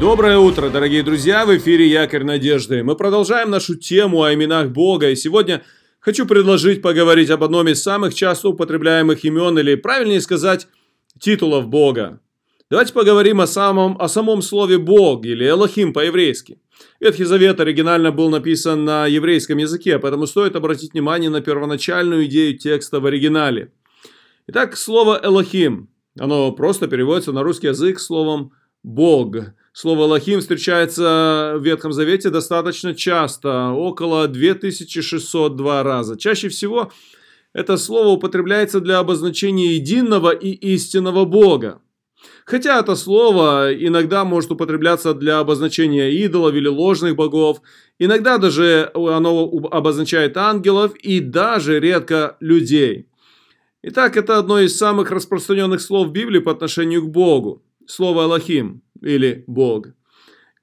Доброе утро, дорогие друзья! В эфире Якорь Надежды. Мы продолжаем нашу тему о именах Бога. И сегодня хочу предложить поговорить об одном из самых часто употребляемых имен, или правильнее сказать, титулов Бога. Давайте поговорим о самом, о самом слове Бог, или Элохим по-еврейски. Ветхий Завет оригинально был написан на еврейском языке, поэтому стоит обратить внимание на первоначальную идею текста в оригинале. Итак, слово Элохим, оно просто переводится на русский язык словом. Слово «лохим» встречается в Ветхом Завете достаточно часто, около 2602 раза. Чаще всего это слово употребляется для обозначения единого и истинного Бога. Хотя это слово иногда может употребляться для обозначения идолов или ложных богов, иногда даже оно обозначает ангелов и даже редко людей. Итак, это одно из самых распространенных слов Библии по отношению к Богу. Слово «Аллахим» или Бог.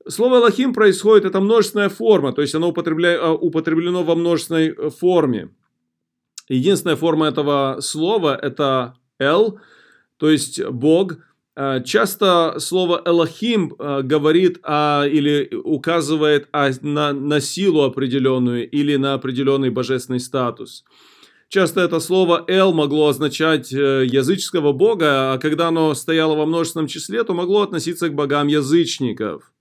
Слово Элохим происходит, это множественная форма, то есть оно а, употреблено во множественной э, форме. Единственная форма этого слова это Эл, то есть Бог. А, часто слово Элохим говорит о, или указывает на, на силу определенную или на определенный божественный статус. Часто это слово «эл» могло означать э, языческого бога, а когда оно стояло во множественном числе, то могло относиться к богам язычников.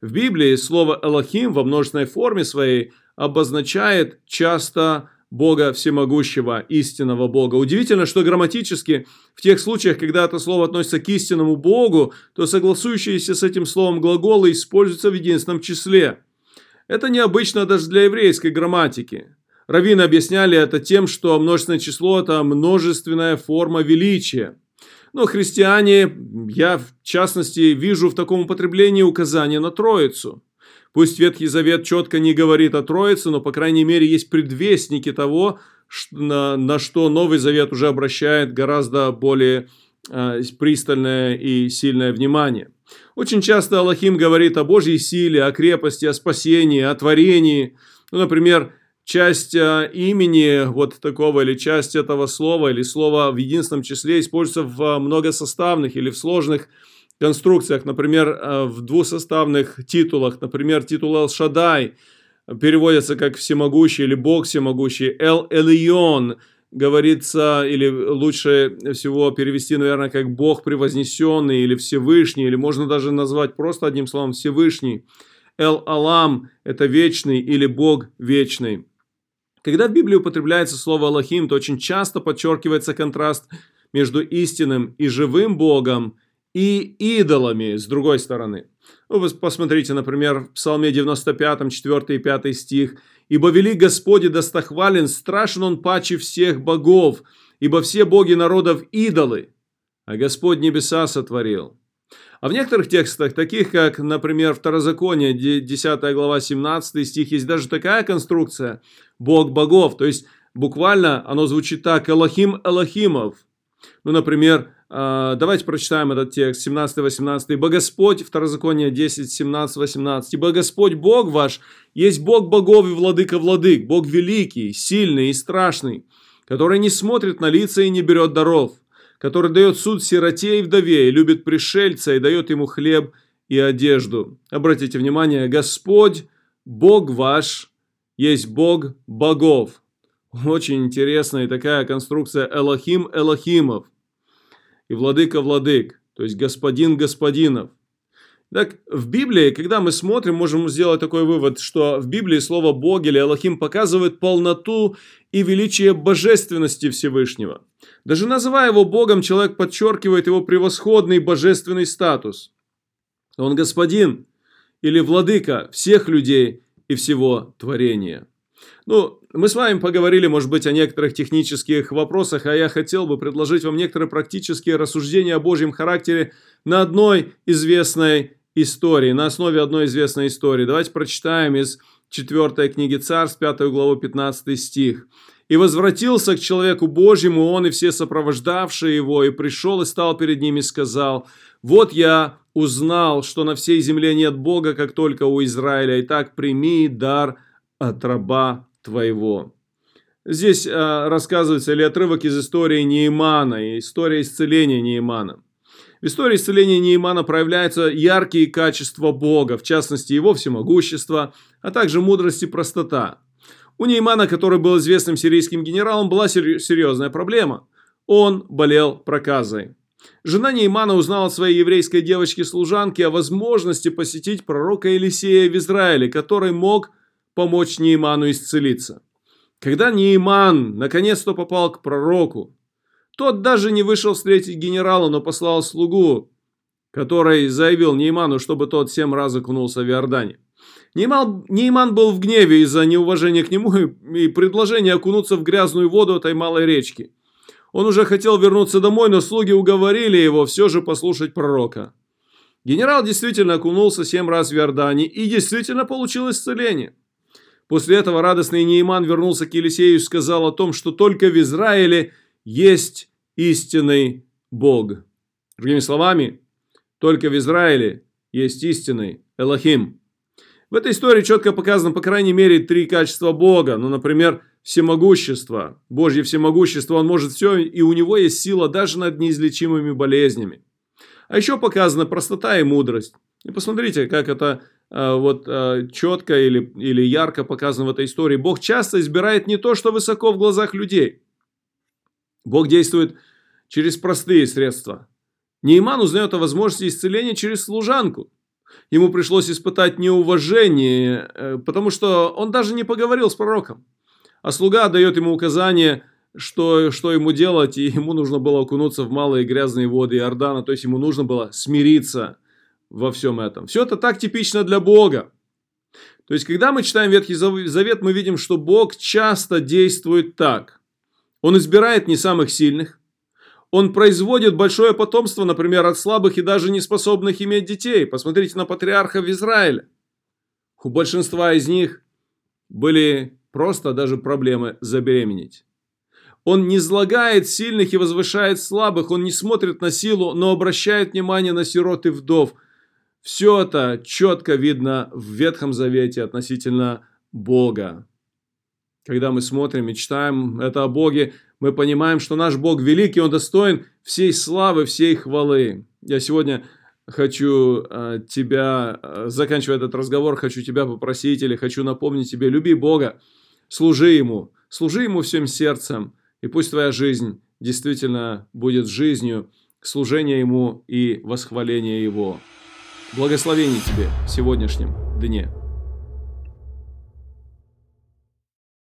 В Библии слово «элохим» во множественной форме своей обозначает часто Бога всемогущего, истинного Бога. Удивительно, что грамматически в тех случаях, когда это слово относится к истинному Богу, то согласующиеся с этим словом глаголы используются в единственном числе. Это необычно даже для еврейской грамматики. Раввины объясняли это тем, что множественное число – это множественная форма величия. Но христиане, я в частности вижу в таком употреблении указание на Троицу. Пусть Ветхий Завет четко не говорит о Троице, но, по крайней мере, есть предвестники того, на, на что Новый Завет уже обращает гораздо более э, пристальное и сильное внимание. Очень часто Аллахим говорит о Божьей силе, о крепости, о спасении, о творении. Ну, например, часть э, имени вот такого или часть этого слова или слова в единственном числе используется в э, многосоставных или в сложных конструкциях, например, э, в двусоставных титулах, например, титул Эл-Шадай переводится как всемогущий или Бог всемогущий, Эл-Элион говорится, или лучше всего перевести, наверное, как Бог превознесенный или Всевышний, или можно даже назвать просто одним словом Всевышний. Эл-Алам – это вечный или Бог вечный. Когда в Библии употребляется слово «Аллахим», то очень часто подчеркивается контраст между истинным и живым Богом и идолами с другой стороны. Ну, вы посмотрите, например, в Псалме 95, 4 и 5 стих. «Ибо велик Господи достохвален, страшен Он паче всех богов, ибо все боги народов идолы, а Господь небеса сотворил». А в некоторых текстах, таких как, например, Второзаконие, 10 глава, 17 стих, есть даже такая конструкция «Бог богов», то есть буквально оно звучит так «Элохим Элохимов». Ну, например, а, давайте прочитаем этот текст, 17-18. «Ибо Господь, Второзаконие 10, 17, 18. Ибо Господь Бог ваш есть Бог богов и владыка владык, Бог великий, сильный и страшный, который не смотрит на лица и не берет даров, который дает суд сироте и вдове, и любит пришельца, и дает ему хлеб и одежду. Обратите внимание, Господь, Бог ваш, есть Бог богов. Очень интересная такая конструкция Элохим Элохимов и Владыка Владык, то есть Господин Господинов. Так, в Библии, когда мы смотрим, можем сделать такой вывод, что в Библии слово «Бог» или «Аллахим» показывает полноту и величие божественности Всевышнего. Даже называя его Богом, человек подчеркивает его превосходный божественный статус. Он господин или владыка всех людей и всего творения. Ну, мы с вами поговорили, может быть, о некоторых технических вопросах, а я хотел бы предложить вам некоторые практические рассуждения о Божьем характере на одной известной истории, на основе одной известной истории. Давайте прочитаем из 4 книги Царств, 5 главу, 15 стих. «И возвратился к человеку Божьему он и все сопровождавшие его, и пришел и стал перед ними и сказал, «Вот я узнал, что на всей земле нет Бога, как только у Израиля, и так прими дар от раба твоего». Здесь э, рассказывается или отрывок из истории Неимана, история исцеления Неимана. В истории исцеления Неймана проявляются яркие качества Бога, в частности его всемогущество, а также мудрость и простота. У Неймана, который был известным сирийским генералом, была серьезная проблема. Он болел проказой. Жена Неймана узнала от своей еврейской девочки-служанки о возможности посетить пророка Елисея в Израиле, который мог помочь Нейману исцелиться. Когда Нейман наконец-то попал к пророку, тот даже не вышел встретить генерала, но послал слугу, который заявил Нейману, чтобы тот семь раз окунулся в Иордане. Нейман, Нейман был в гневе из-за неуважения к нему и предложения окунуться в грязную воду этой малой речки. Он уже хотел вернуться домой, но слуги уговорили его все же послушать пророка. Генерал действительно окунулся семь раз в Иордане и действительно получил исцеление. После этого радостный Нейман вернулся к Елисею и сказал о том, что только в Израиле есть истинный Бог. Другими словами, только в Израиле есть истинный Элохим. В этой истории четко показано, по крайней мере, три качества Бога. Ну, например, всемогущество. Божье всемогущество, Он может все, и у Него есть сила даже над неизлечимыми болезнями. А еще показана простота и мудрость. И посмотрите, как это э, вот э, четко или, или ярко показано в этой истории. Бог часто избирает не то, что высоко в глазах людей. Бог действует через простые средства. Нейман узнает о возможности исцеления через служанку. Ему пришлось испытать неуважение, э, потому что он даже не поговорил с пророком. А слуга дает ему указание, что, что ему делать, и ему нужно было окунуться в малые грязные воды Иордана, то есть ему нужно было смириться во всем этом. Все это так типично для Бога. То есть, когда мы читаем Ветхий Завет, мы видим, что Бог часто действует так. Он избирает не самых сильных, он производит большое потомство, например, от слабых и даже неспособных иметь детей. Посмотрите на патриархов Израиля. У большинства из них были просто даже проблемы забеременеть. Он не злагает сильных и возвышает слабых, он не смотрит на силу, но обращает внимание на сирот и вдов. Все это четко видно в Ветхом Завете относительно Бога. Когда мы смотрим и читаем это о Боге, мы понимаем, что наш Бог великий, Он достоин всей славы, всей хвалы. Я сегодня хочу э, тебя, э, заканчивая этот разговор, хочу тебя попросить или хочу напомнить тебе, люби Бога, служи Ему, служи Ему всем сердцем, и пусть твоя жизнь действительно будет жизнью служения Ему и восхваления Его. Благословений тебе в сегодняшнем дне.